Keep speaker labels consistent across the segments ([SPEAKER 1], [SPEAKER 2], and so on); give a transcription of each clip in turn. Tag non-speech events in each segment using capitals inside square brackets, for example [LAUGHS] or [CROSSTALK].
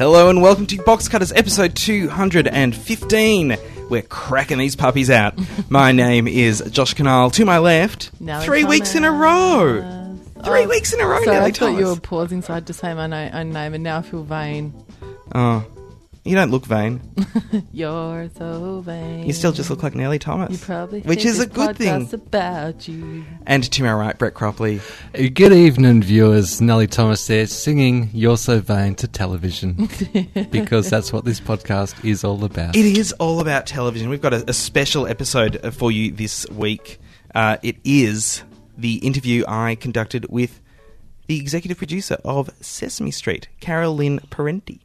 [SPEAKER 1] Hello and welcome to Box Cutters episode 215. We're cracking these puppies out. [LAUGHS] my name is Josh Kinal. To my left,
[SPEAKER 2] Nellie
[SPEAKER 1] three weeks in a row.
[SPEAKER 2] Thomas.
[SPEAKER 1] Three
[SPEAKER 2] Oh,
[SPEAKER 1] weeks in a row,
[SPEAKER 2] Sorry,
[SPEAKER 1] Nellie
[SPEAKER 2] I thought you were pausing so I had to say my na- own name, and now I feel vain.
[SPEAKER 1] Oh, you don't look vain. [LAUGHS]
[SPEAKER 2] You're so vain.
[SPEAKER 1] You still just look like Nellie Thomas.
[SPEAKER 2] You probably
[SPEAKER 1] Which
[SPEAKER 2] think
[SPEAKER 1] is a
[SPEAKER 2] this
[SPEAKER 1] good thing.
[SPEAKER 2] about you.
[SPEAKER 1] And to my right, Brett Cropley.
[SPEAKER 3] Good evening, viewers. Nellie Thomas there, singing You're So Vain to television. [LAUGHS] because that's what this podcast is all about.
[SPEAKER 1] It is all about television. We've got a, a special episode uh, for you this week. Uh, it is the interview I conducted with the executive producer of Sesame Street, Carolyn
[SPEAKER 2] Parente.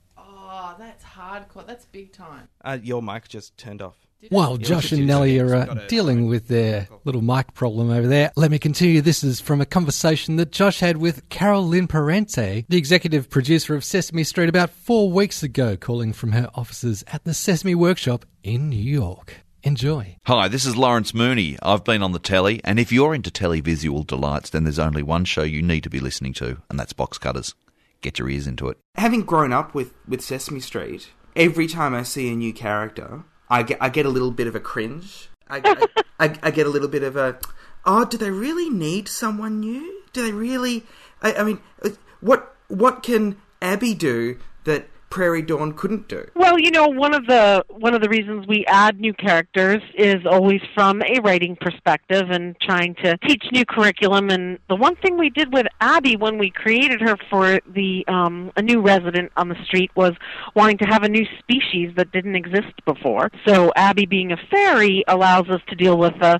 [SPEAKER 2] That's hardcore. That's big time.
[SPEAKER 1] Uh, your mic just turned off.
[SPEAKER 3] While
[SPEAKER 1] Yeah,
[SPEAKER 3] Josh and
[SPEAKER 1] do
[SPEAKER 3] Nellie are uh, dealing with their little mic problem over there, let me continue. This is from a conversation that Josh had with Carol Lynn Parente, the executive producer of Sesame Street, about four weeks ago, calling from her offices at the Sesame Workshop in New York. Enjoy.
[SPEAKER 4] Hi, this is Lawrence Mooney. I've been on the telly, and if you're into televisual delights, then there's only one show you need to be listening to, and that's Box Cutters. Get your ears into it.
[SPEAKER 1] Having grown up with, with Sesame Street, every time I see a new character, I get, I get a little bit of a cringe. I, I, [LAUGHS] I, I get a little bit of a, oh, do they really need someone new? Do they really? I, I mean, uh, what what can Abby do that Prairie Dawn couldn't do?
[SPEAKER 5] Well, you know, one of the one of the reasons we add new characters is always from a writing perspective and trying to teach new curriculum. And the one thing we did with Abby when we created her for the um, a new resident on the street was wanting to have a new species that didn't exist before. So Abby, being a fairy, allows us to deal with a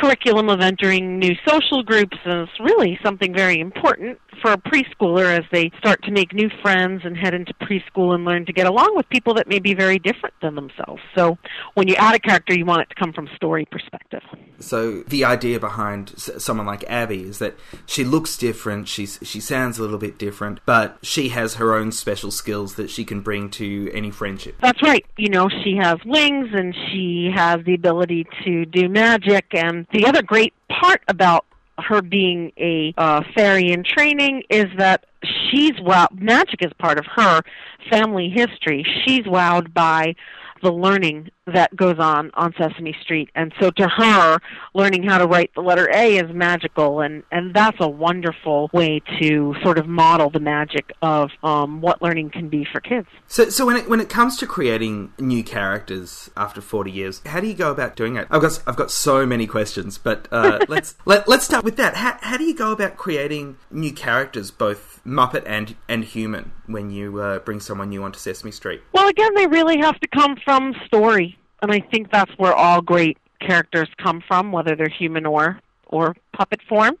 [SPEAKER 5] curriculum of entering new social groups, is really something very important for a preschooler as they start to make new friends and head into preschool and learn to get along with people that may be very different than themselves. So when you add a character, you want it to come from story perspective.
[SPEAKER 1] So the idea behind someone like Abby is that she looks different, she's she sounds a little bit different, but she has her own special skills that she can bring to any friendship.
[SPEAKER 5] That's right. You know, she has wings and she has the ability to do magic. And the other great part about her being a uh, fairy in training is that she's wow. Magic is part of her family history. She's wowed by the learning that goes on on Sesame Street, and so to her, learning how to write the letter A is magical, and and that's a wonderful way to sort of model the magic of um, what learning can be for kids.
[SPEAKER 1] So, so when it when it comes to creating new characters after forty years, how do you go about doing it? I've got I've got so many questions, but uh, [LAUGHS] let's let, let's start with that. How, how do you go about creating new characters, both Muppet and and human, when you uh, bring someone new onto Sesame Street?
[SPEAKER 5] Well, again, they really have to come from story, and I think that's where all great characters come from, whether they're human or or puppet form.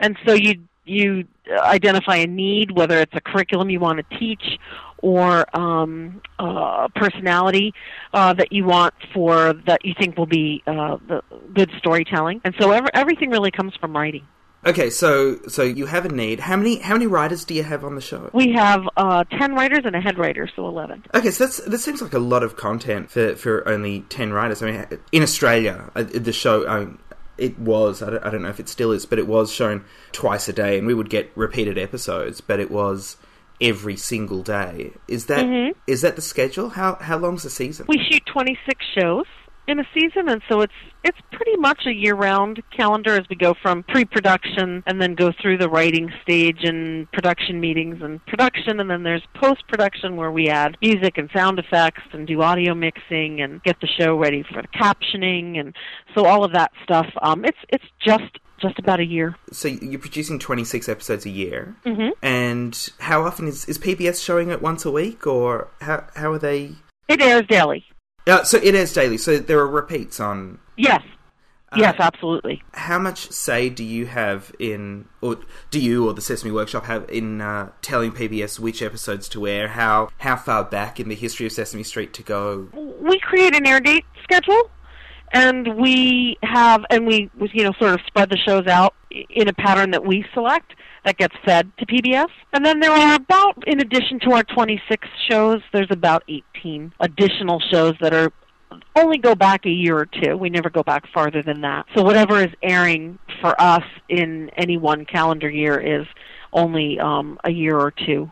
[SPEAKER 5] And so you you identify a need, whether it's a curriculum you want to teach or um, uh, personality uh, that you want for that you think will be uh, the good storytelling. And so ev- everything really comes from writing.
[SPEAKER 1] Okay, so so you have a need. How many how many writers do you have on the show?
[SPEAKER 5] We have uh, ten writers and a head writer, so eleven.
[SPEAKER 1] Okay, so that's, that seems like a lot of content for, for only 10 writers. I mean, in Australia, uh, the show, um, it was, I don't, I don't know if it still is, but it was shown twice a day, and we would get repeated episodes, but it was every single day. Is that is that the schedule? How how long's the season?
[SPEAKER 5] we shoot 26 shows in a season and so it's it's pretty much a year-round calendar as we go from pre-production and then go through the writing stage and production meetings and production and then there's post-production where we add music and sound effects and do audio mixing and get the show ready for the captioning and so all of that stuff. Um it's it's just just about a year.
[SPEAKER 1] So you're producing 26 episodes a year,
[SPEAKER 5] Mhm.
[SPEAKER 1] and how often is, is PBS showing it once a week, or how, how are they...
[SPEAKER 5] it airs daily
[SPEAKER 1] Uh, so it is daily, so there are repeats on
[SPEAKER 5] yes yes
[SPEAKER 1] Uh,
[SPEAKER 5] absolutely
[SPEAKER 1] how much say do you have in, or do you or the Sesame Workshop have in uh, telling PBS which episodes to air? How how far back in the history of Sesame Street to go?
[SPEAKER 5] we create an air date schedule and we have and we you know sort of spread the shows out in a pattern that we select that gets fed to PBS. And then there are about in addition to our 26 shows, there's about 18 additional shows that are only go back a year or two. We never go back farther than that. So whatever is airing for us in any one calendar year is only um, a year or two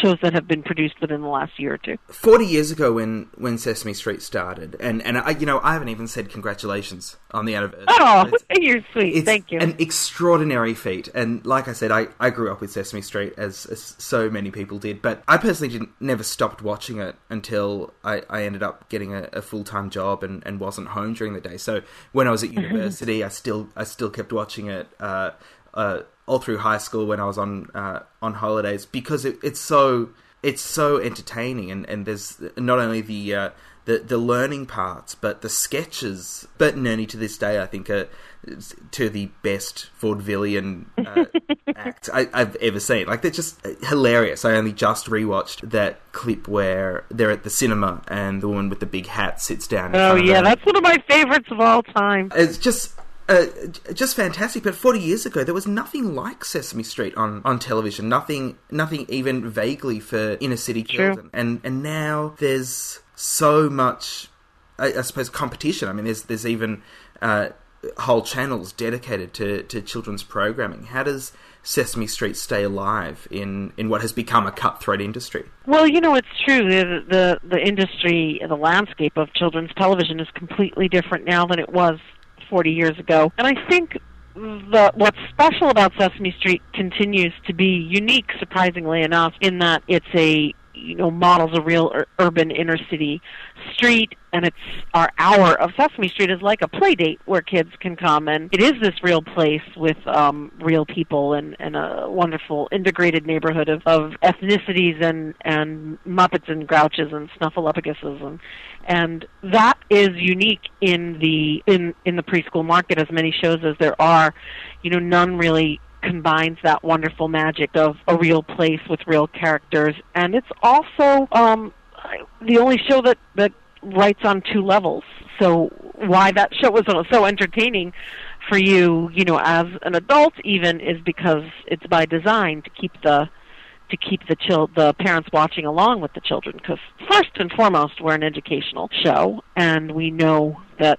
[SPEAKER 5] shows that have been produced within the last year or two.
[SPEAKER 1] Forty years ago, when when Sesame Street started, and and I, you know, I haven't even said congratulations on the anniversary.
[SPEAKER 5] Oh,
[SPEAKER 1] It's- [LAUGHS]
[SPEAKER 5] you're sweet.
[SPEAKER 1] it's
[SPEAKER 5] Thank you.
[SPEAKER 1] an extraordinary feat, and like I said, I, I grew up with Sesame Street as, as so many people did, but I personally didn't never stopped watching it until I, I ended up getting a, a full time job and, and wasn't home during the day. So when I was at [LAUGHS] university, I still I still kept watching it. Uh, uh, all through high school when I was on uh, on holidays because it, it's so it's so entertaining and, and there's not only the uh, the the learning parts but the sketches. Bert and Ernie to this day I think are to the best vaudevillian uh, [LAUGHS] acts I, I've ever seen. Like they're just hilarious. I only just rewatched that clip where they're at the cinema and the woman with the big hat sits down.
[SPEAKER 5] oh yeah, that's one of my favorites of all time.
[SPEAKER 1] It's just. Uh, just fantastic, but forty years ago there was nothing like Sesame Street on, on television. Nothing, nothing even vaguely for inner city children. And and now there's so much, I, I suppose, competition. I mean, there's there's even uh, whole channels dedicated to, to children's programming. How does Sesame Street stay alive in, in what has become a cutthroat industry?
[SPEAKER 5] Well, you know, it's true. The, the the industry, the landscape of children's television is completely different now than it was 40 years ago. And I think the what's special about Sesame Street continues to be unique, surprisingly enough, in that it's a you know models a real ur- urban inner city street and it's our hour of Sesame Street is like a play date where kids can come and it is this real place with um real people and and a wonderful integrated neighborhood of, of ethnicities and and muppets and grouches and snuffleupaguses and and that is unique in the in in the preschool market as many shows as there are. You know none really combines that wonderful magic of a real place with real characters. And it's also um the only show that that writes on two levels. So why that show was so entertaining for you you know as an adult even is because it's by design to keep the to keep the chil- the parents watching along with the children. Because first and foremost we're an educational show and we know that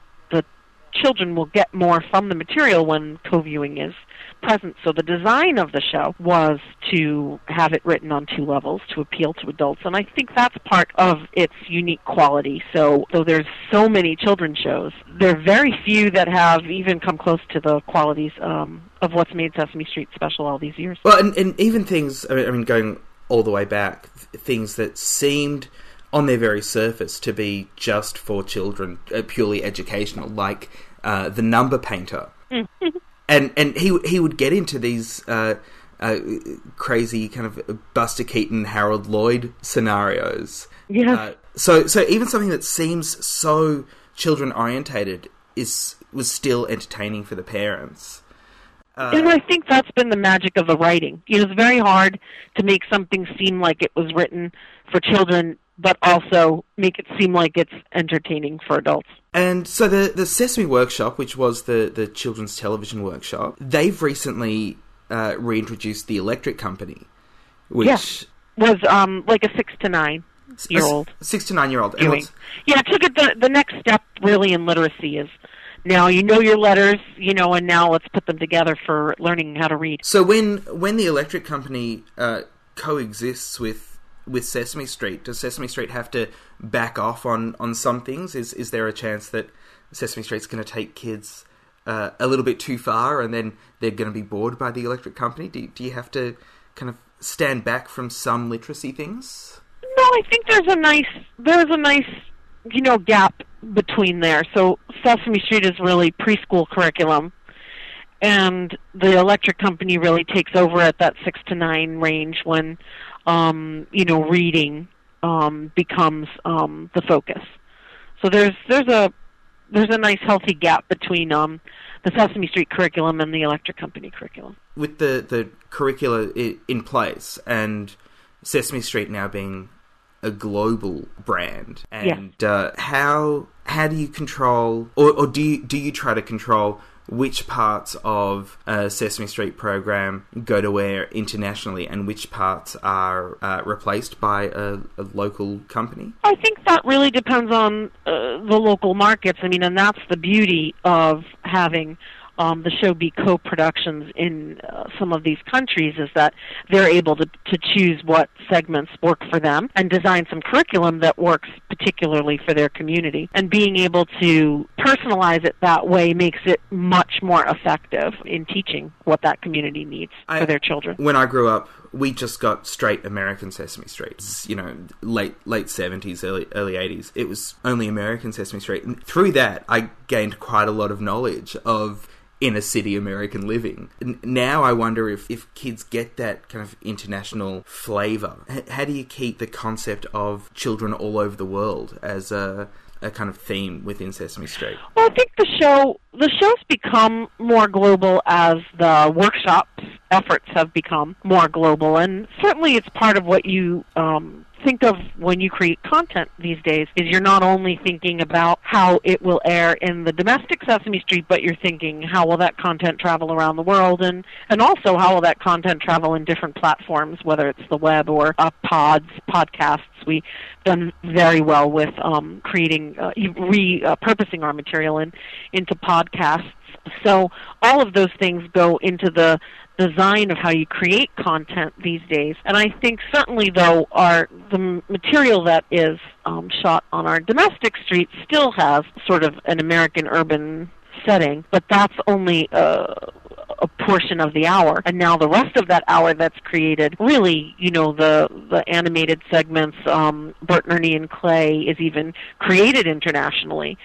[SPEAKER 5] children will get more from the material when co-viewing is present. So the design of the show was to have it written on two levels to appeal to adults and i think that's part of its unique quality. So though there's so many children's shows there are very few that have even come close to the qualities um, of what's made sesame street special all these years.
[SPEAKER 1] Well, and, and even things, I mean, going all the way back, th- things that seemed on their very surface to be just for children, uh, purely educational, like uh, the number painter. [LAUGHS] and and he he would get into these uh, uh, crazy kind of Buster Keaton, Harold Lloyd scenarios.
[SPEAKER 5] Yes.
[SPEAKER 1] Uh, so so even something that seems so children orientated is was still entertaining for the parents.
[SPEAKER 5] and I think that's been the magic of the writing. You know, it's very hard to make something seem like it was written for children, but also make it seem like it's entertaining for adults.
[SPEAKER 1] And so the the Sesame Workshop, which was the the children's television workshop, they've recently uh, reintroduced the Electric Company, which
[SPEAKER 5] Yes. Was um like a six to nine year old
[SPEAKER 1] six to nine year old. And
[SPEAKER 5] doing.
[SPEAKER 1] what's-
[SPEAKER 5] Yeah, it took it the the next step really in literacy is now you know your letters, you know, and now let's put them together for learning how to read.
[SPEAKER 1] So when when the Electric Company uh, coexists with with Sesame Street, does Sesame Street have to back off on, on some things? Is is there a chance that Sesame Street's going to take kids uh, a little bit too far, and then they're going to be bored by the Electric Company? Do do you have to kind of stand back from some literacy things?
[SPEAKER 5] No, I think there's a nice there's a nice you know gap between there. So Sesame Street is really preschool curriculum, and the Electric Company really takes over at that six to nine range when um, you know reading um, becomes um, the focus. So there's there's a there's a nice healthy gap between um, the Sesame Street curriculum and the Electric Company curriculum.
[SPEAKER 1] with the the curricula in place and Sesame Street now being a global brand, and uh, how how do you control, or, or do you do you try to control which parts of a Sesame Street program go to air internationally, and which parts are uh, replaced by a, a local company?
[SPEAKER 5] I think that really depends on uh, the local markets. I mean, and that's the beauty of having um, the show be co-productions in uh, some of these countries is that they're able to, to choose what segments work for them and design some curriculum that works particularly for their community. And being able to personalize it that way makes it much more effective in teaching what that community needs
[SPEAKER 1] I-
[SPEAKER 5] for their children.
[SPEAKER 1] When I grew up, we just got straight American Sesame Street. You know, late late seventies, early early eighties. It was only American Sesame Street, and through that, I gained quite a lot of knowledge of inner city American living. Now I wonder if, if kids get that kind of international flavour. H- how do you keep the concept of children all over the world as a a kind of theme within Sesame Street?
[SPEAKER 5] Well, I think the show the show's become more global as the workshops efforts have become more global, and certainly it's part of what you um, think of when you create content these days. Is you're not only thinking about how it will air in the domestic Sesame Street, but you're thinking how will that content travel around the world, and and also how will that content travel in different platforms, whether it's the web or uh, pods, podcasts. We've done very well with um, creating, uh, repurposing our material in, into podcasts. So all of those things go into the design of how you create content these days. And I think certainly though our the material that is um, shot on our domestic street still has sort of an American urban setting, but that's only a, a portion of the hour. And now the rest of that hour that's created, really, you know, the the animated segments, um, Bert and Ernie and Clay is even created internationally.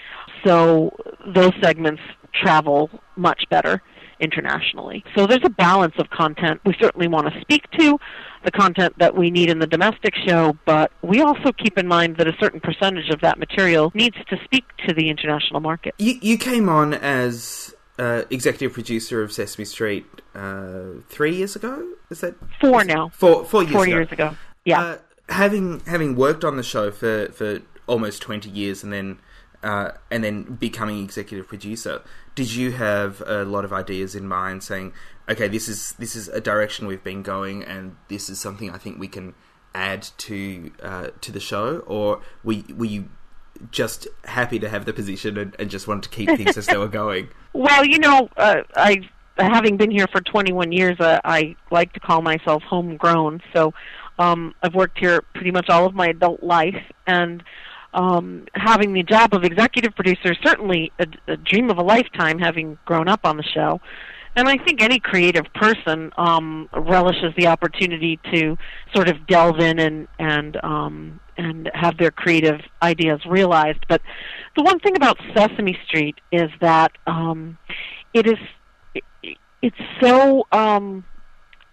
[SPEAKER 5] So those segments travel much better internationally. So there's a balance of content we certainly want to speak to, the content that we need in the domestic show, but we also keep in mind that a certain percentage of that material needs to speak to the international market.
[SPEAKER 1] You you came on as uh, executive producer of Sesame Street uh, three years ago. Is that
[SPEAKER 5] Four now.
[SPEAKER 1] four four years
[SPEAKER 5] Four
[SPEAKER 1] ago?
[SPEAKER 5] years ago. Yeah.
[SPEAKER 1] Uh, having having worked on the show for, for almost twenty years, and then uh, and then becoming executive producer, did you have a lot of ideas in mind, saying, "Okay, this is this is a direction we've been going, and this is something I think we can add to uh, to the show," or were were you just happy to have the position and, and just wanted to keep things as they were going? [LAUGHS]
[SPEAKER 5] Well, you know, uh, I having been here for 21 years, uh, I like to call myself homegrown. So um, I've worked here pretty much all of my adult life, and um, having the job of executive producer is certainly a, a dream of a lifetime. Having grown up on the show. And I think any creative person um, relishes the opportunity to sort of delve in and and um, and have their creative ideas realized. But the one thing about Sesame Street is that um, it is it, it's so um,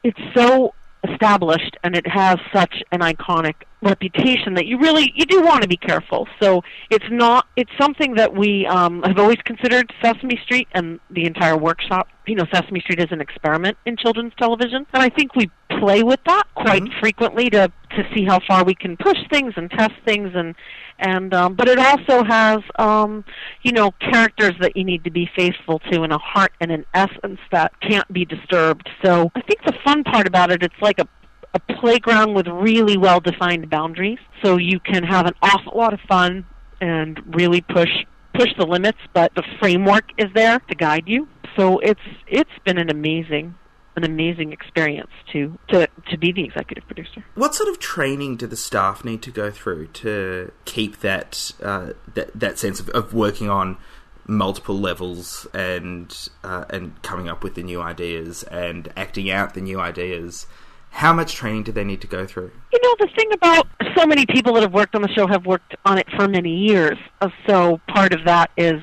[SPEAKER 5] it's so established and it has such an iconic reputation that you really you do want to be careful. So it's not it's something that we um have always considered sesame street and the entire workshop. You know sesame street is an experiment in children's television and i think we play with that quite frequently to to see how far we can push things and test things and and um but it also has um you know characters that you need to be faithful to and a heart and an essence that can't be disturbed. So i think the fun part about it it's like a a playground with really well defined boundaries so you can have an awful lot of fun and really push push the limits but the framework is there to guide you so it's it's been an amazing an amazing experience to to to be the executive producer
[SPEAKER 1] What sort of training do the staff need to go through to keep that uh, that that sense of, of working on multiple levels and uh, and coming up with the new ideas and acting out the new ideas? How much training do they need to go through?
[SPEAKER 5] You know, the thing about so many people that have worked on the show have worked on it for many years. Uh, So part of that is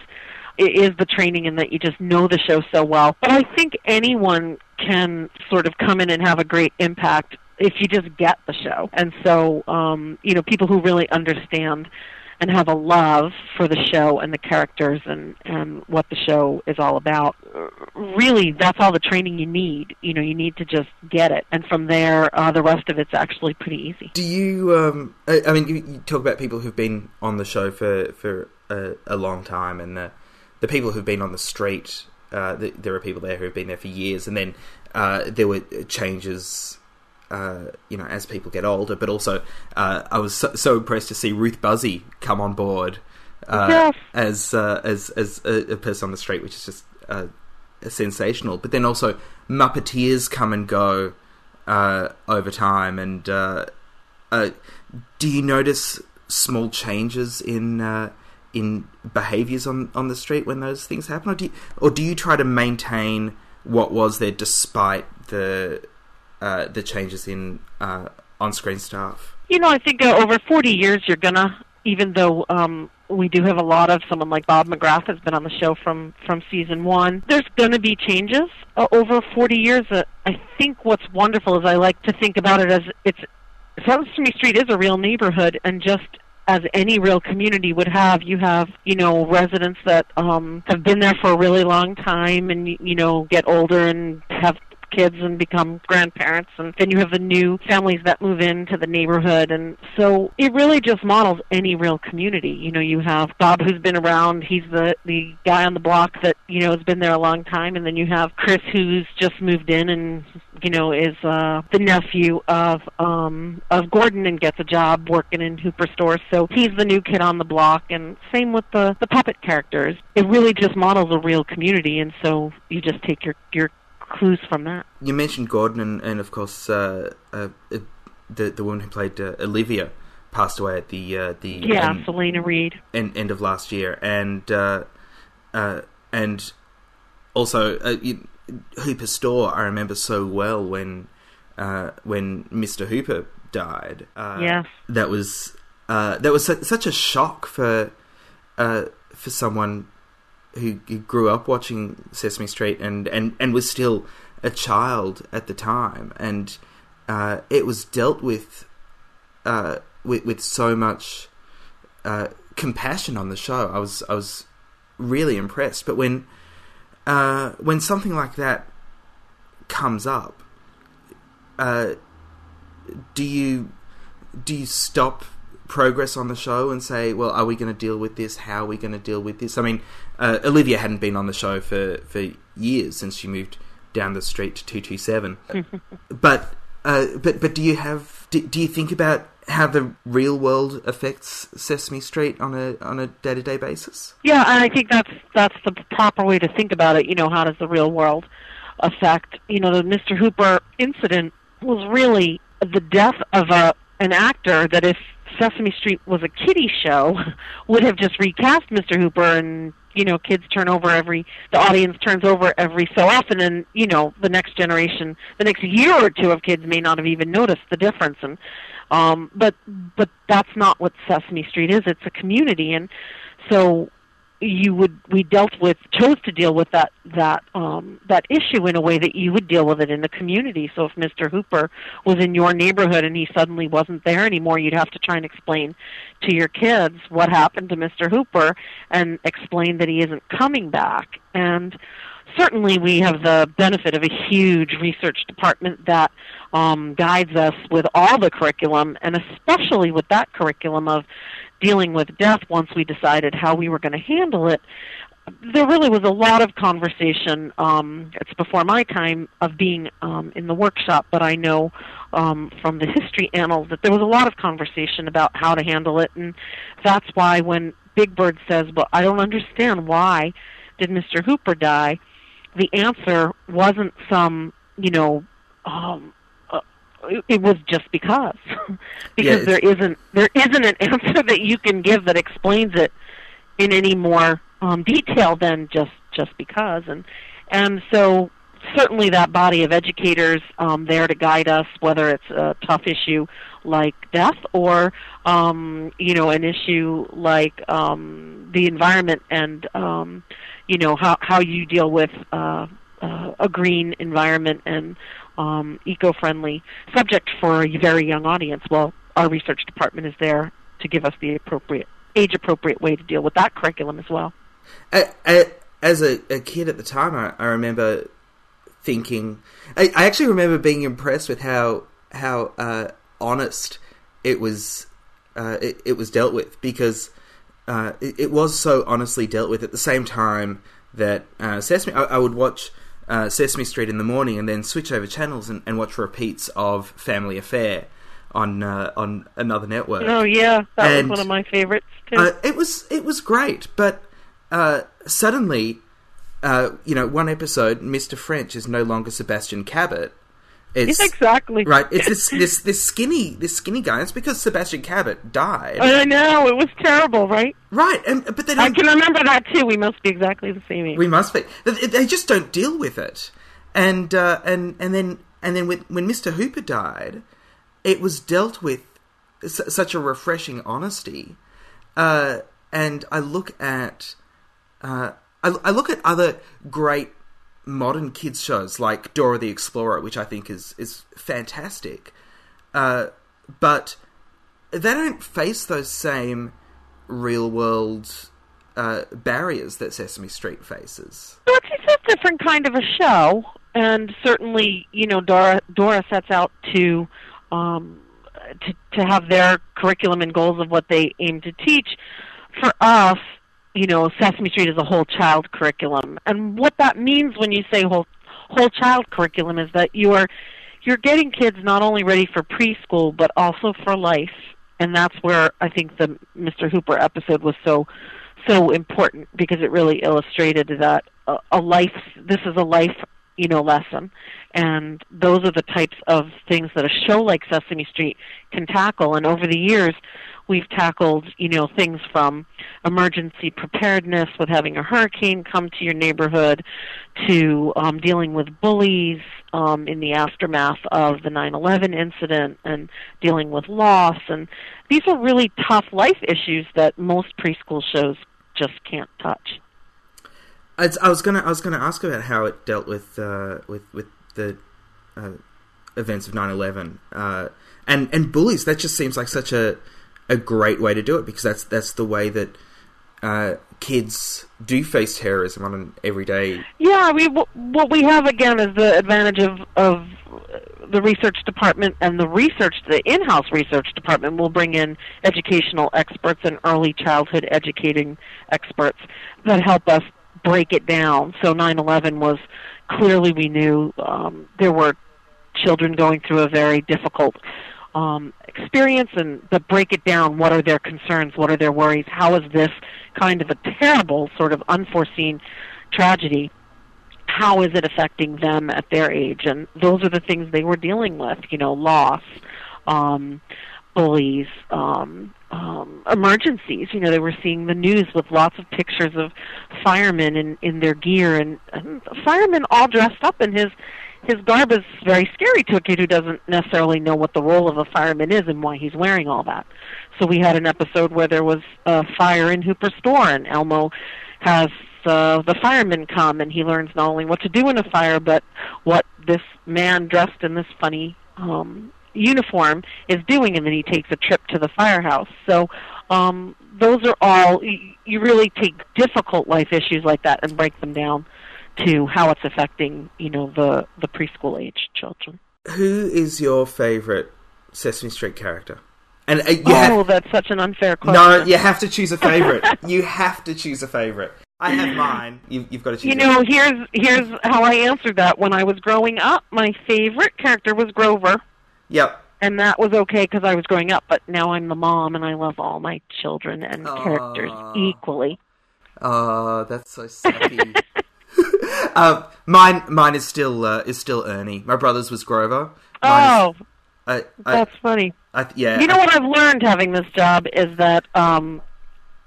[SPEAKER 5] is the training and that you just know the show so well. But I think anyone can sort of come in and have a great impact if you just get the show. And so, um, you know, people who really understand and have a love for the show and the characters and and what the show is all about really that's all the training you need you know you need to just get it and from there uh, the rest of it's actually pretty easy
[SPEAKER 1] Do you? Um, I, I mean, you, you talk about people who've been on the show for for a, a long time, and the the people who've been on the street. Uh, th there are people there who've been there for years, and then uh, there were changes. Uh, you know, as people get older, but also uh, I was so, so impressed to see Ruth Buzzi come on board uh,
[SPEAKER 5] Yes.
[SPEAKER 1] as uh, as as a, a person on the street, which is just uh, sensational. But then also Muppeteers come and go uh, over time, and uh, uh, do you notice small changes in uh, in behaviours on, on the street when those things happen, or do you, or do you try to maintain what was there despite the uh, the changes in uh, on screen staff?
[SPEAKER 5] You know, I think uh, over 40 years, you're gonna, even though um, we do have a lot of someone like Bob McGrath has been on the show from from season one. There's gonna be changes uh, over 40 years. Uh, I think what's wonderful is I like to think about it as it's Sesame Street is a real neighborhood, and just as any real community would have, you have you know residents that um, have been there for a really long time, and you know get older and have kids and become grandparents and then you have the new families that move into the neighborhood. And so it really just models any real community. You know you have bob who's been around. He's the the guy on the block that you know has been there a long time. And then you have chris who's just moved in and you know is uh the nephew of um of gordon and gets a job working in hooper stores so he's the new kid on the block. And same with the the puppet characters. It really just models a real community. And so you just take your your clues from that.
[SPEAKER 1] You mentioned Gordon, and, and of course, uh, uh, the the woman who played uh, Olivia passed away at the uh, the
[SPEAKER 5] Yeah,
[SPEAKER 1] end,
[SPEAKER 5] Alaina Reed.
[SPEAKER 1] end, end of last year, and uh, uh, and also uh, you, Hooper Store. I remember so well when uh, when Mister Hooper died. Uh,
[SPEAKER 5] Yes.
[SPEAKER 1] that was uh, that was su- such a shock for uh, for someone who, who grew up watching Sesame Street and, and, and was still a child at the time, and uh, it was dealt with uh, with with so much uh, compassion on the show. I was I was really impressed. But when uh, when something like that comes up, uh, do you do you stop progress on the show and say, well, are we going to deal with this? How are we going to deal with this? I mean, uh, Olivia hadn't been on the show for, for years since she moved down the street to 227. [LAUGHS] but, uh, but, but do you have, do, do you think about how the real world affects Sesame Street on a, on a day to day basis?
[SPEAKER 5] Yeah, and I think that's that's the proper way to think about it. You know, how does the real world affect? You know, the Mr. Hooper incident was really the death of a an actor that if Sesame Street was a kiddie show, [LAUGHS] would have just recast Mr. Hooper and you know kids turn over every the audience turns over every so often and you know the next generation the next year or two of kids may not have even noticed the difference and um but but that's not what Sesame Street is it's a community and so you would we dealt with chose to deal with that that um that issue in a way that you would deal with it in the community. So if mr hooper was in your neighborhood and he suddenly wasn't there anymore you'd have to try and explain to your kids what happened to mr hooper and explain that he isn't coming back. And certainly we have the benefit of a huge research department that um, guides us with all the curriculum, and especially with that curriculum of dealing with death once we decided how we were going to handle it. There really was a lot of conversation. Um, it's before my time of being um, in the workshop, but I know um, from the history annals that there was a lot of conversation about how to handle it, and that's why when Big Bird says, "Well, I don't understand why did Mr. Hooper die," the answer wasn't some, you know, um, it, was just because, [LAUGHS] because
[SPEAKER 1] Yeah,
[SPEAKER 5] there isn't there isn't an answer [LAUGHS] that you can give that explains it in any more um, detail than just just because, and and so certainly that body of educators um, there to guide us, whether it's a tough issue like death or um, you know an issue like um, the environment and um, you know how how you deal with uh, uh, a green environment and um, eco-friendly subject for a very young audience. Well, our research department is there to give us the appropriate age-appropriate way to deal with that curriculum as well.
[SPEAKER 1] As a, a kid at the time, I, I remember thinking. I, I actually remember being impressed with how how uh, honest it was. Uh, it, it was dealt with because uh, it, it was so honestly dealt with. At the same time that uh, Sesame, I, I would watch uh, Sesame Street in the morning and then switch over channels and, and watch repeats of Family Affair on uh, on another network.
[SPEAKER 5] Oh yeah, that
[SPEAKER 1] And-
[SPEAKER 5] was one of my favorites too.
[SPEAKER 1] Uh, it was it was great, but uh, suddenly uh, you know, one episode, Mr. French is no longer Sebastian Cabot. It's
[SPEAKER 5] exactly
[SPEAKER 1] right. It's this [LAUGHS] this this skinny this skinny guy. It's because Sebastian Cabot died.
[SPEAKER 5] I know it was terrible, right?
[SPEAKER 1] Right, and but they
[SPEAKER 5] I can remember that too. We must be exactly the same age.
[SPEAKER 1] We must be. They just don't deal with it, and uh, and and then and then when when Mr. Hooper died, it was dealt with s- such a refreshing honesty. Uh, and I look at uh, I, I look at other great modern kids shows like Dora the Explorer, which I think is is fantastic, uh, but they don't face those same real world uh, barriers that Sesame Street faces.
[SPEAKER 5] So it's a different kind of a show, and certainly, you know, Dora Dora sets out to um, to to have their curriculum and goals of what they aim to teach. For us, you know, Sesame Street is a whole child curriculum, and what that means when you say whole whole child curriculum is that you are you're getting kids not only ready for preschool but also for life, and that's where I think the Mr. Hooper episode was so so important because it really illustrated that a, a life this is a life you know lesson. And those are the types of things that a show like Sesame Street can tackle. And over the years we've tackled you know things from emergency preparedness with having a hurricane come to your neighborhood to um, dealing with bullies um, in the aftermath of the 9/11 incident and dealing with loss and these are really tough life issues that most preschool shows just can't touch.
[SPEAKER 1] I was gonna I was gonna ask about how it dealt with uh, with with the uh, events of 9-11. Uh, and and bullies. That just seems like such a a great way to do it because that's that's the way that uh, kids do face terrorism on an everyday.
[SPEAKER 5] Yeah, we what we have again is the advantage of of the research department and the research the in-house research department will bring in educational experts and early childhood educating experts that help us break it down. So 9/11 was clearly we knew um, there were children going through a very difficult um, experience and to break it down what are their concerns what are their worries how is this kind of a terrible sort of unforeseen tragedy how is it affecting them at their age? And those are the things they were dealing with you know loss um bullies um um emergencies. You know they were seeing the news with lots of pictures of firemen in in their gear and, and firemen all dressed up in his his garb is very scary to a kid who doesn't necessarily know what the role of a fireman is and why he's wearing all that. So we had an episode where there was a fire in Hooper store, and Elmo has uh, the fireman come, and he learns not only what to do in a fire, but what this man dressed in this funny um, uniform is doing, and then he takes a trip to the firehouse. So um, those are all you really take difficult life issues like that and break them down to how it's affecting you know the the preschool age children.
[SPEAKER 1] Who is your favorite Sesame Street character? And uh, you
[SPEAKER 5] oh,
[SPEAKER 1] have,
[SPEAKER 5] that's such an unfair question.
[SPEAKER 1] no, you have to choose a favorite. [LAUGHS] you have to choose a favorite. I have mine. You, you've got to choose.
[SPEAKER 5] You know, here's here's how I answered that. When I was growing up, my favorite character was Grover,
[SPEAKER 1] Yep.
[SPEAKER 5] and that was okay because I was growing up. But now I'm the mom, and I love all my children and characters equally.
[SPEAKER 1] Oh, that's so sucky. [LAUGHS] um, mine, mine is still uh, is still Ernie. My brother's was Grover. Mine
[SPEAKER 5] Oh,
[SPEAKER 1] is, I, I,
[SPEAKER 5] that's funny.
[SPEAKER 1] I, yeah.
[SPEAKER 5] You know what I've learned having this job is that um,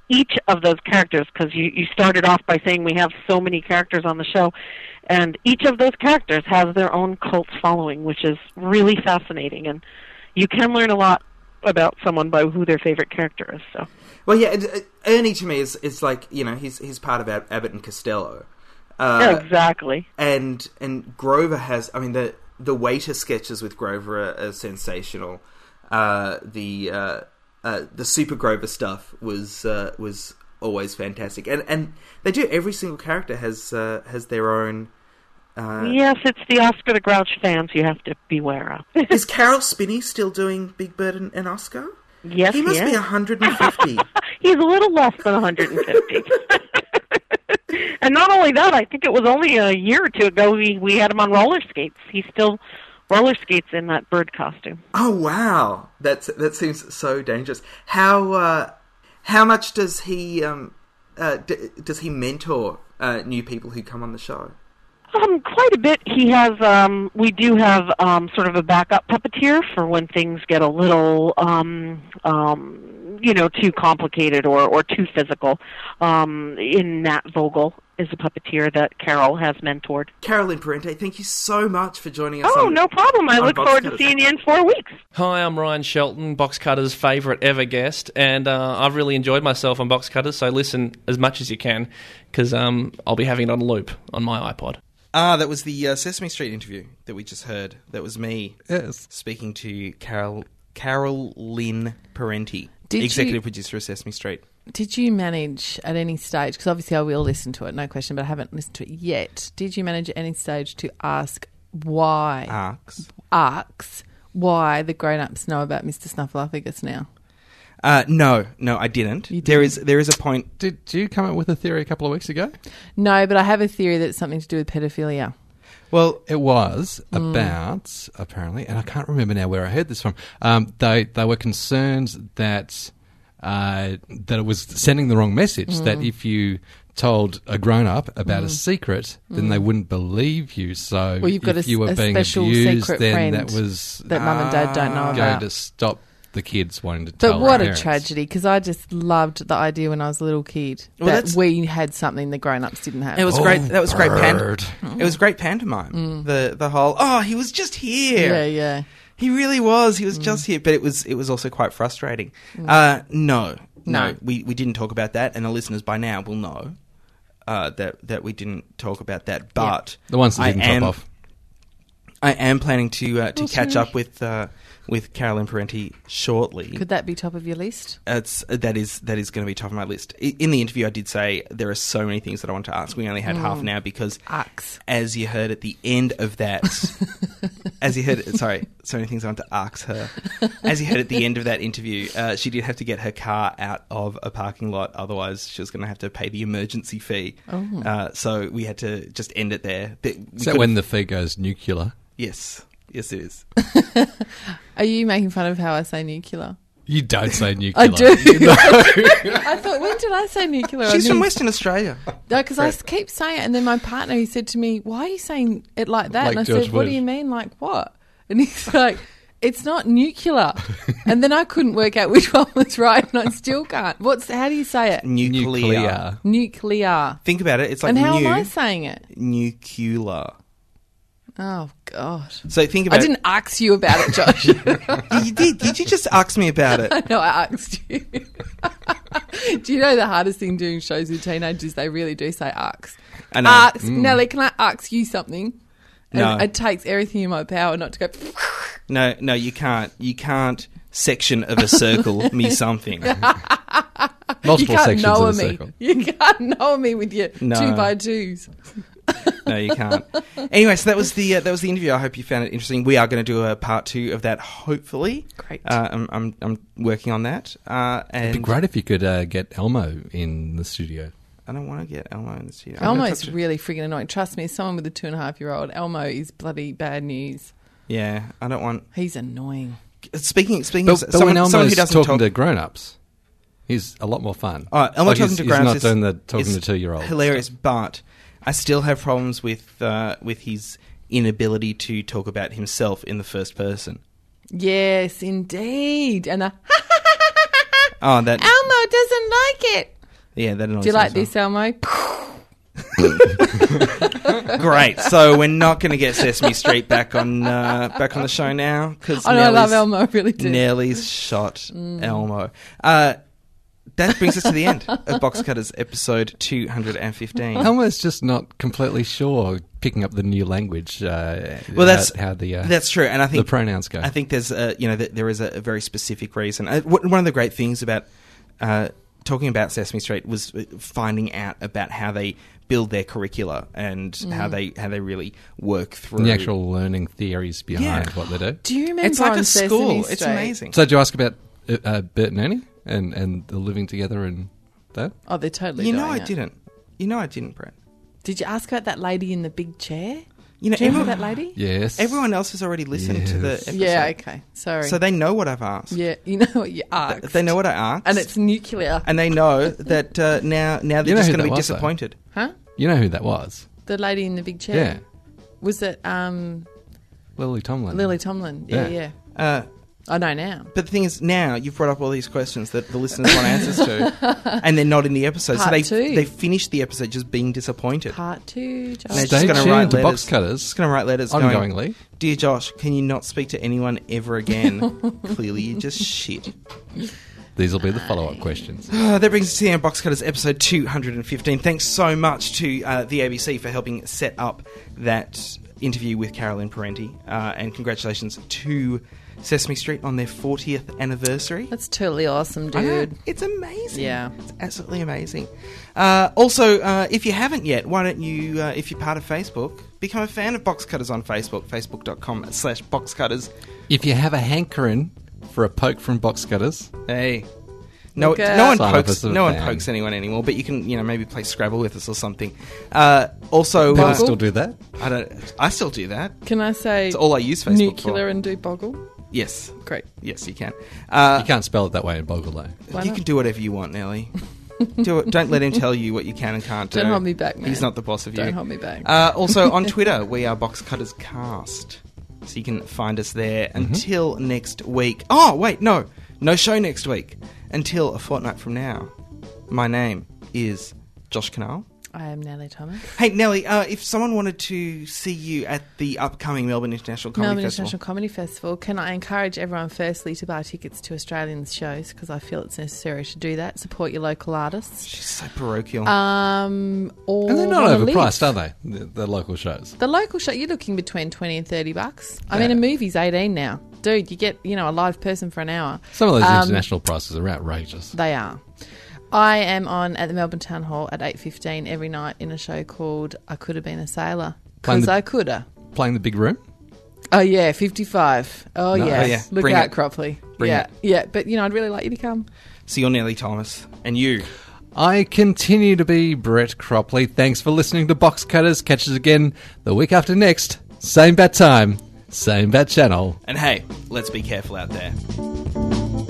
[SPEAKER 5] each of those characters, because you, you started off by saying we have so many characters on the show, and each of those characters has their own cult following, which is really fascinating. And you can learn a lot about someone by who their favorite character is. So
[SPEAKER 1] Well, yeah. Ernie to me is is like you know he's he's part of Abbott and Costello. Uh,
[SPEAKER 5] exactly.
[SPEAKER 1] and and Grover has. I mean the the waiter sketches with Grover are, are sensational. Uh, the uh, uh, the Super Grover stuff was uh, was always fantastic, and and they do every single character has uh, has their own. Uh,
[SPEAKER 5] yes, it's the Oscar the Grouch fans you have to beware of. [LAUGHS]
[SPEAKER 1] Is Caroll Spinney still doing Big Bird and, and Oscar?
[SPEAKER 5] yes,
[SPEAKER 1] He must
[SPEAKER 5] is.
[SPEAKER 1] be 150. [LAUGHS]
[SPEAKER 5] He's a little less than 150. [LAUGHS] and not only that, I think it was only a year or two ago we we had him on roller skates. He still roller skates in that bird costume.
[SPEAKER 1] oh wow, that's that seems so dangerous. How uh, how much does he um, uh, d- does he mentor uh, new people who come on the show?
[SPEAKER 5] Um, quite a bit. He has. Um, we do have um, sort of a backup puppeteer for when things get a little, um, um, you know, too complicated or or too physical. Um, in Matt Vogel is a puppeteer that Carol has mentored.
[SPEAKER 1] Carolyn Parente, thank you so much for joining us.
[SPEAKER 5] Oh,
[SPEAKER 1] on-
[SPEAKER 5] no problem. I look
[SPEAKER 1] Box
[SPEAKER 5] forward to
[SPEAKER 1] Cutters.
[SPEAKER 6] seeing
[SPEAKER 5] seeing you in four weeks.
[SPEAKER 6] Hi, I'm Ryan Shelton, Box Cutters' favourite ever guest, and uh, I've really enjoyed myself on Box Cutters. So listen as much as you can, because um, I'll be having it on loop on my iPod.
[SPEAKER 1] Ah, that was the uh, Sesame Street interview that we just heard. That was me
[SPEAKER 3] Yes.
[SPEAKER 1] speaking to Carol Carol Lynn Parente,
[SPEAKER 2] Did
[SPEAKER 1] executive
[SPEAKER 2] you-
[SPEAKER 1] producer of Sesame Street.
[SPEAKER 2] Did you manage at any stage? Because obviously I will listen to it, no question, but I haven't listened to it yet. Did you manage at any stage to ask why
[SPEAKER 1] Arcs.
[SPEAKER 2] arcs why the grown-ups know about Mr. Snuffleupagus now?
[SPEAKER 1] Uh, no, no, I didn't.
[SPEAKER 2] You
[SPEAKER 1] There is there is a point.
[SPEAKER 3] Did you come up with a theory a couple of weeks ago?
[SPEAKER 2] No, but I have a theory that it's something to do with pedophilia.
[SPEAKER 1] Well,
[SPEAKER 3] It was
[SPEAKER 2] Mm.
[SPEAKER 3] about apparently, and I can't remember now where I heard this from. Um, they they were concerned that uh, that it was sending the wrong message. That
[SPEAKER 2] Mm.
[SPEAKER 3] if you told a grown up about a secret, then they wouldn't believe you. So
[SPEAKER 2] Mm. Well, you've got
[SPEAKER 3] if
[SPEAKER 2] a
[SPEAKER 3] you were
[SPEAKER 2] s- a
[SPEAKER 3] being
[SPEAKER 2] special
[SPEAKER 3] abused,
[SPEAKER 2] secret
[SPEAKER 3] then
[SPEAKER 2] friend
[SPEAKER 3] that was
[SPEAKER 2] That mum and dad don't know
[SPEAKER 3] going
[SPEAKER 2] about.
[SPEAKER 3] to stop the kids wanting to tell.
[SPEAKER 2] But what
[SPEAKER 3] their
[SPEAKER 2] a
[SPEAKER 3] parents.
[SPEAKER 2] tragedy! Because I just loved the idea when I was a little kid
[SPEAKER 1] Well,
[SPEAKER 2] that
[SPEAKER 1] that's-
[SPEAKER 2] we had something the grown-ups didn't have.
[SPEAKER 1] it was great. That was great pand- It was great pantomime. The the whole oh he was just here.
[SPEAKER 2] yeah, yeah.
[SPEAKER 1] He really was. He was
[SPEAKER 2] Mm.
[SPEAKER 1] just here, but it was it was also quite frustrating. Uh, no, no,
[SPEAKER 2] No.
[SPEAKER 1] we we didn't talk about that, and the listeners by now will know uh, that that we didn't talk about that. But
[SPEAKER 3] The ones that
[SPEAKER 1] I
[SPEAKER 3] didn't
[SPEAKER 1] am,
[SPEAKER 3] drop off.
[SPEAKER 1] I am planning to uh, to
[SPEAKER 2] Oh,
[SPEAKER 1] catch
[SPEAKER 2] sorry.
[SPEAKER 1] up with uh, with Carolyn Parente shortly.
[SPEAKER 2] Could that be top of your list?
[SPEAKER 1] It's that is that is going to be top of my list. In the interview, I did say there are so many things that I want to ask. We only had
[SPEAKER 2] Mm.
[SPEAKER 1] half an hour because
[SPEAKER 2] Arcs.
[SPEAKER 1] as you heard at the end of that, [LAUGHS] as you heard, sorry, so many things I want to ask her. As you heard at the end of that interview, uh, she did have to get her car out of a parking lot, otherwise she was going to have to pay the emergency fee. Uh, so we had to just end it there. Th- we
[SPEAKER 3] Is that
[SPEAKER 1] could-
[SPEAKER 3] when the fee goes nuclear?
[SPEAKER 1] Yes, yes, it is. [LAUGHS]
[SPEAKER 2] Are you making fun of how I say nuclear?
[SPEAKER 3] You don't say nuclear.
[SPEAKER 2] I do. [LAUGHS] [LAUGHS] I thought, when did I say nuclear?
[SPEAKER 1] She's from Western Australia.
[SPEAKER 2] No, because I keep saying it, and then my partner he said to me, "Why are you saying it like that?"
[SPEAKER 3] Like
[SPEAKER 2] and I
[SPEAKER 3] George
[SPEAKER 2] said, "What do you mean, like what?" And he's like, "It's not nuclear." and then I couldn't work out which one was right, and I still can't. What's how do you say it?
[SPEAKER 1] Nuclear.
[SPEAKER 3] Nuclear.
[SPEAKER 2] Nuclear.
[SPEAKER 1] Think about it. It's like
[SPEAKER 2] and how
[SPEAKER 1] new,
[SPEAKER 2] am I saying it?
[SPEAKER 1] nuclear.
[SPEAKER 2] Oh God!
[SPEAKER 1] So think about.
[SPEAKER 2] I didn't ask you about it, Josh. [LAUGHS]
[SPEAKER 1] You did. Did you just ask me about it? [LAUGHS]
[SPEAKER 2] no, I asked you. [LAUGHS] do you know the hardest thing doing shows with teenagers? They really do say ask.
[SPEAKER 1] I know.
[SPEAKER 2] Ask mm. Nellie, can I ask you something? And
[SPEAKER 1] No.
[SPEAKER 2] it takes everything in my power not to go.
[SPEAKER 1] No, no, you can't. You can't section of a circle me something.
[SPEAKER 3] Multiple
[SPEAKER 2] you can't
[SPEAKER 3] sections
[SPEAKER 2] know
[SPEAKER 3] of a
[SPEAKER 2] me.
[SPEAKER 3] circle.
[SPEAKER 2] You can't know me with your
[SPEAKER 1] No.
[SPEAKER 2] two by twos. [LAUGHS]
[SPEAKER 1] No, you can't. Anyway, so that was the uh, that was the interview. I hope you found it interesting. We are going to do a part two of that. Hopefully,
[SPEAKER 2] Great.
[SPEAKER 1] Uh, I'm, I'm I'm working on that. Uh, and
[SPEAKER 3] It'd be great if you could uh, get Elmo in the studio.
[SPEAKER 1] I don't want to get Elmo in the studio. I'm gonna
[SPEAKER 2] Elmo's
[SPEAKER 1] talk to-
[SPEAKER 2] really freaking annoying. Trust me, someone with a two and a half year old, Elmo is bloody bad news.
[SPEAKER 1] Yeah, I don't want.
[SPEAKER 2] He's annoying.
[SPEAKER 1] Speaking speaking
[SPEAKER 3] But,
[SPEAKER 1] of
[SPEAKER 3] but
[SPEAKER 1] someone,
[SPEAKER 3] when
[SPEAKER 1] someone who
[SPEAKER 3] Elmo's
[SPEAKER 1] doesn't
[SPEAKER 3] talking
[SPEAKER 1] talk,
[SPEAKER 3] to grown-ups, he's a lot more fun.
[SPEAKER 1] Oh, Elmo
[SPEAKER 3] Like,
[SPEAKER 1] talking
[SPEAKER 3] he's,
[SPEAKER 1] to
[SPEAKER 3] he's
[SPEAKER 1] grown-ups
[SPEAKER 3] not
[SPEAKER 1] is-
[SPEAKER 3] doing the talking
[SPEAKER 1] is
[SPEAKER 3] to two-year-olds.
[SPEAKER 1] hilarious, but I still have problems with uh, with his inability to talk about himself in the first person.
[SPEAKER 2] Yes, indeed. And the, [LAUGHS]
[SPEAKER 1] Oh, that
[SPEAKER 2] Elmo doesn't like it.
[SPEAKER 1] yeah, that
[SPEAKER 2] Do you like
[SPEAKER 1] as well.
[SPEAKER 2] this, Elmo? [LAUGHS] [LAUGHS]
[SPEAKER 1] Great. So we're not going to get Sesame Street back on uh, back on the show now because
[SPEAKER 2] I know, I love Elmo, I really do.
[SPEAKER 1] Nellie's shot Elmo. Uh, that brings us to the end of Box Cutters episode two hundred and fifteen.
[SPEAKER 3] Elmo's just not completely sure picking up the new language. Uh,
[SPEAKER 1] Well, that's-
[SPEAKER 3] how, how the uh,
[SPEAKER 1] That's true, and I think the
[SPEAKER 3] pronouns go.
[SPEAKER 1] I think there's a you know there is a, a very specific reason. Uh, one of the great things about uh, talking about Sesame Street was uh, finding out about how they build their curricula and how they how they really work through
[SPEAKER 3] the actual learning theories behind
[SPEAKER 1] Yeah.
[SPEAKER 3] what they do.
[SPEAKER 2] Do you remember
[SPEAKER 1] It's like
[SPEAKER 2] on
[SPEAKER 1] a
[SPEAKER 2] Sesame
[SPEAKER 1] school. It's amazing.
[SPEAKER 3] So, did you ask about uh, uh, Bert and Ernie and, and the living together and that?
[SPEAKER 2] Oh, they're totally.
[SPEAKER 1] you know,
[SPEAKER 2] doing
[SPEAKER 1] I
[SPEAKER 2] it.
[SPEAKER 1] didn't. You know, I didn't, Brett.
[SPEAKER 2] Did you ask about that lady in the big chair?
[SPEAKER 1] You know,
[SPEAKER 2] Do you remember
[SPEAKER 1] everyone,
[SPEAKER 2] that lady?
[SPEAKER 3] Yes.
[SPEAKER 1] everyone else has already listened to the
[SPEAKER 3] Yes.
[SPEAKER 1] episode.
[SPEAKER 2] Yeah. Okay. Sorry.
[SPEAKER 1] So they know what I've asked.
[SPEAKER 2] yeah, you know what you asked.
[SPEAKER 1] They know what I asked.
[SPEAKER 2] and it's nuclear.
[SPEAKER 1] and they know that uh, now now they're
[SPEAKER 3] You know
[SPEAKER 1] just
[SPEAKER 3] who
[SPEAKER 1] going to
[SPEAKER 3] that
[SPEAKER 1] be
[SPEAKER 3] was, though?
[SPEAKER 1] disappointed.
[SPEAKER 2] huh?
[SPEAKER 3] You know who that was?
[SPEAKER 2] The lady in the big chair.
[SPEAKER 3] Yeah.
[SPEAKER 2] Was it um,
[SPEAKER 3] Lily Tomlin.
[SPEAKER 2] Lily Tomlin? Yeah,
[SPEAKER 3] Yeah.
[SPEAKER 2] yeah.
[SPEAKER 1] Uh,
[SPEAKER 2] I know now.
[SPEAKER 1] but the thing is, now you've brought up all these questions that the listeners want answers to, [LAUGHS] and they're not in the episode. so
[SPEAKER 2] Part
[SPEAKER 1] they
[SPEAKER 2] two.
[SPEAKER 1] they finished the episode just being disappointed.
[SPEAKER 2] Part two. Josh.
[SPEAKER 1] And they're
[SPEAKER 3] Stay
[SPEAKER 1] just going to
[SPEAKER 3] tuned
[SPEAKER 1] write
[SPEAKER 3] to
[SPEAKER 1] letters.
[SPEAKER 3] Box Cutters
[SPEAKER 1] Just going to write letters going,
[SPEAKER 3] ongoingly.
[SPEAKER 1] Dear Josh, can you not speak to anyone ever again? [LAUGHS] Clearly, you're just shit.
[SPEAKER 3] These will be the follow up questions.
[SPEAKER 1] Uh, [SIGHS] that brings us to the end of Box Cutters episode 215. Thanks so much to uh, the ABC for helping set up that interview with Carolyn Parente. Uh, and congratulations to Sesame Street on their 40th anniversary.
[SPEAKER 2] That's totally awesome, dude.
[SPEAKER 1] it's amazing.
[SPEAKER 2] Yeah.
[SPEAKER 1] It's absolutely amazing. Uh, also, uh, if you haven't yet, why don't you, uh, if you're part of Facebook, become a fan of Box Cutters on Facebook, facebook.com slash Box Cutters.
[SPEAKER 3] If you have a hankering for a poke from Box Cutters,
[SPEAKER 1] Hey. No,
[SPEAKER 2] Look
[SPEAKER 1] no one.
[SPEAKER 3] Sign
[SPEAKER 1] pokes. No one
[SPEAKER 3] fan.
[SPEAKER 1] pokes anyone anymore. But you can, you know, maybe play Scrabble with us or something. Uh, also,
[SPEAKER 3] people
[SPEAKER 1] uh,
[SPEAKER 3] still do that.
[SPEAKER 1] I don't. I still do that.
[SPEAKER 2] Can I say
[SPEAKER 1] It's all I use Facebook
[SPEAKER 2] nuclear
[SPEAKER 1] for.
[SPEAKER 2] and do boggle?
[SPEAKER 1] Yes,
[SPEAKER 2] Great.
[SPEAKER 1] yes, you can. Uh,
[SPEAKER 3] You can't spell it that way in Boggle, though.
[SPEAKER 2] Why
[SPEAKER 1] you
[SPEAKER 2] not?
[SPEAKER 1] can do whatever you want, Nelly. [LAUGHS] do it. Don't let him tell you what you can and can't do.
[SPEAKER 2] Don't hold me back, man.
[SPEAKER 1] He's not the boss of you.
[SPEAKER 2] Don't hold me back.
[SPEAKER 1] Uh, also [LAUGHS] on Twitter, we are Box Cutters Cast, so you can find us there
[SPEAKER 2] Mm-hmm.
[SPEAKER 1] until next week. Oh wait, no, no show next week until a fortnight from now. My name is Josh Kinal.
[SPEAKER 2] I am Nellie Thomas.
[SPEAKER 1] Hey Nelly, uh, if someone wanted to see you at the upcoming Melbourne International Comedy
[SPEAKER 2] Melbourne
[SPEAKER 1] Festival,
[SPEAKER 2] International Comedy Festival. Can I encourage everyone, firstly, to buy tickets to Australian shows because I feel it's necessary to do that. Support your local artists.
[SPEAKER 1] she's so parochial.
[SPEAKER 2] Um, or
[SPEAKER 3] And they're not
[SPEAKER 2] wanna live.
[SPEAKER 3] overpriced, are they? The, the local shows.
[SPEAKER 2] The local show, you're looking between 20 and 30 bucks. I
[SPEAKER 3] Yeah.
[SPEAKER 2] mean, a movie's 18 now. Dude, you get, you know, a live person for an hour.
[SPEAKER 3] Some of those
[SPEAKER 2] Um,
[SPEAKER 3] international prices are outrageous.
[SPEAKER 2] They are. I am on at the Melbourne Town Hall at 8.15 every night in a show called I Could Have Been a Sailor. Because I coulda.
[SPEAKER 3] Playing the big room.
[SPEAKER 2] Oh, yeah, 55. Oh,
[SPEAKER 3] Nice.
[SPEAKER 2] yeah.
[SPEAKER 1] Oh, yeah.
[SPEAKER 2] Look
[SPEAKER 1] Bring
[SPEAKER 2] out,
[SPEAKER 1] it.
[SPEAKER 2] Cropley.
[SPEAKER 1] Bring
[SPEAKER 2] yeah,
[SPEAKER 1] it.
[SPEAKER 2] yeah. But, you know, I'd really like you to come.
[SPEAKER 1] so you're Nelly Thomas, and you.
[SPEAKER 3] I continue to be Brett Cropley. Thanks for listening to Box Cutters. Catch us again the week after next. Same bat time, same bat channel.
[SPEAKER 1] And hey, let's be careful out there.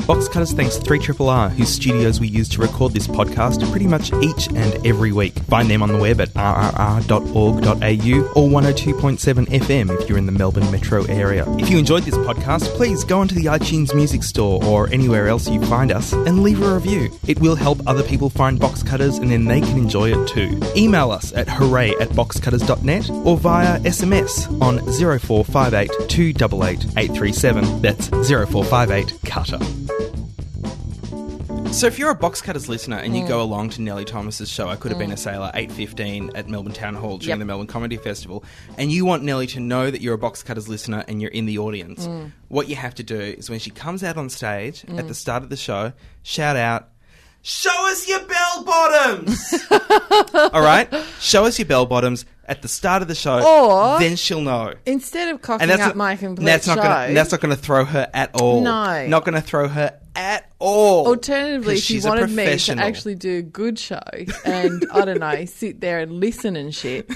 [SPEAKER 1] Box Cutters thanks 3RRR, whose studios we use to record this podcast pretty much each and every week. Find them on the web at rrr.org.au or 102.7 FM if you're in the Melbourne metro area. If you enjoyed this podcast, please go onto the iTunes Music Store or anywhere else you find us and leave a review. It will help other people find Box Cutters and then they can enjoy it too. Email us at hooray at boxcutters.net or via SMS on 0458 288 837. That's 0458 Cutter. So if you're a Box Cutters listener and you mm. go along to Nellie Thomas's show, I could have been a mm. sailor, eight fifteen at Melbourne Town Hall during
[SPEAKER 2] Yep.
[SPEAKER 1] the Melbourne Comedy Festival, and you want Nellie to know that you're a Box Cutters listener and you're in the audience, mm. what you have to do is when she comes out on stage at the start of the show, shout out, "Show us your bell bottoms!" [LAUGHS] All right, show us your bell bottoms at the start of the show,
[SPEAKER 2] Or-
[SPEAKER 1] then she'll know.
[SPEAKER 2] Instead of cocking up my complete
[SPEAKER 1] that's not
[SPEAKER 2] show,
[SPEAKER 1] gonna that's not gonna throw her at all.
[SPEAKER 2] No.
[SPEAKER 1] not gonna throw her at all.
[SPEAKER 2] Alternatively, if you
[SPEAKER 1] she's a
[SPEAKER 2] wanted me to actually do a good show and, I don't know, [LAUGHS] sit there and listen and shit,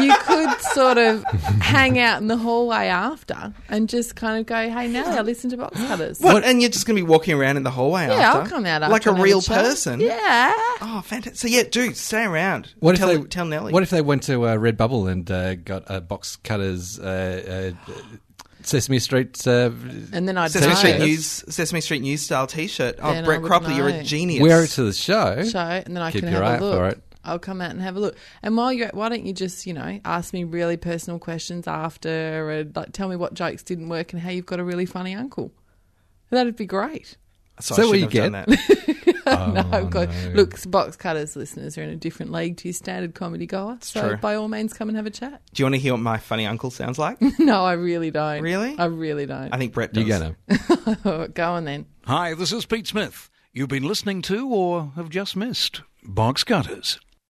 [SPEAKER 2] you could sort of hang out in the hallway after and just kind of go, hey, Nelly, I listen to Box Cutters.
[SPEAKER 1] What? And you're just going to be walking around in the hallway
[SPEAKER 2] Yeah,
[SPEAKER 1] after?
[SPEAKER 2] I'll come out
[SPEAKER 1] Like a real
[SPEAKER 2] chat.
[SPEAKER 1] person?
[SPEAKER 2] Yeah.
[SPEAKER 1] Oh, fantastic. So, yeah, dude, stay around.
[SPEAKER 3] What
[SPEAKER 1] tell,
[SPEAKER 3] if they,
[SPEAKER 1] tell Nelly.
[SPEAKER 3] What if they went to uh, Redbubble and uh, got a Box Cutters uh, uh, Sesame Street? Uh,
[SPEAKER 2] And then I'd
[SPEAKER 1] Sesame. Street News Sesame Street News style T-shirt. Oh,
[SPEAKER 2] Then I
[SPEAKER 1] Brett
[SPEAKER 2] would
[SPEAKER 1] Cropley, you're a
[SPEAKER 2] know.
[SPEAKER 1] genius.
[SPEAKER 3] wear it to the show.
[SPEAKER 2] show, and then I
[SPEAKER 3] Keep
[SPEAKER 2] can
[SPEAKER 3] your
[SPEAKER 2] have
[SPEAKER 3] eye
[SPEAKER 2] a look.
[SPEAKER 3] For it.
[SPEAKER 2] I'll come out and have a look. And while you're, at, why don't you just, you know, ask me really personal questions after, and like tell me what jokes didn't work and how you've got a really funny uncle. That'd be great.
[SPEAKER 1] So
[SPEAKER 3] Is that
[SPEAKER 1] I
[SPEAKER 3] what you
[SPEAKER 1] shouldn't have done that. [LAUGHS]
[SPEAKER 2] no,
[SPEAKER 3] Oh,
[SPEAKER 2] I've
[SPEAKER 3] no.
[SPEAKER 2] look. Box cutters listeners are in a different league to your standard comedy goer. So
[SPEAKER 1] true.
[SPEAKER 2] by all means, come and have a chat.
[SPEAKER 1] Do you want to hear what my funny uncle sounds like? [LAUGHS]
[SPEAKER 2] no, I really don't.
[SPEAKER 1] Really?
[SPEAKER 2] I really don't.
[SPEAKER 1] I think Brett does.
[SPEAKER 3] You [LAUGHS] gonna?
[SPEAKER 2] Go on then.
[SPEAKER 7] Hi, this is Pete Smith. You've been listening to or have just missed Box Cutters.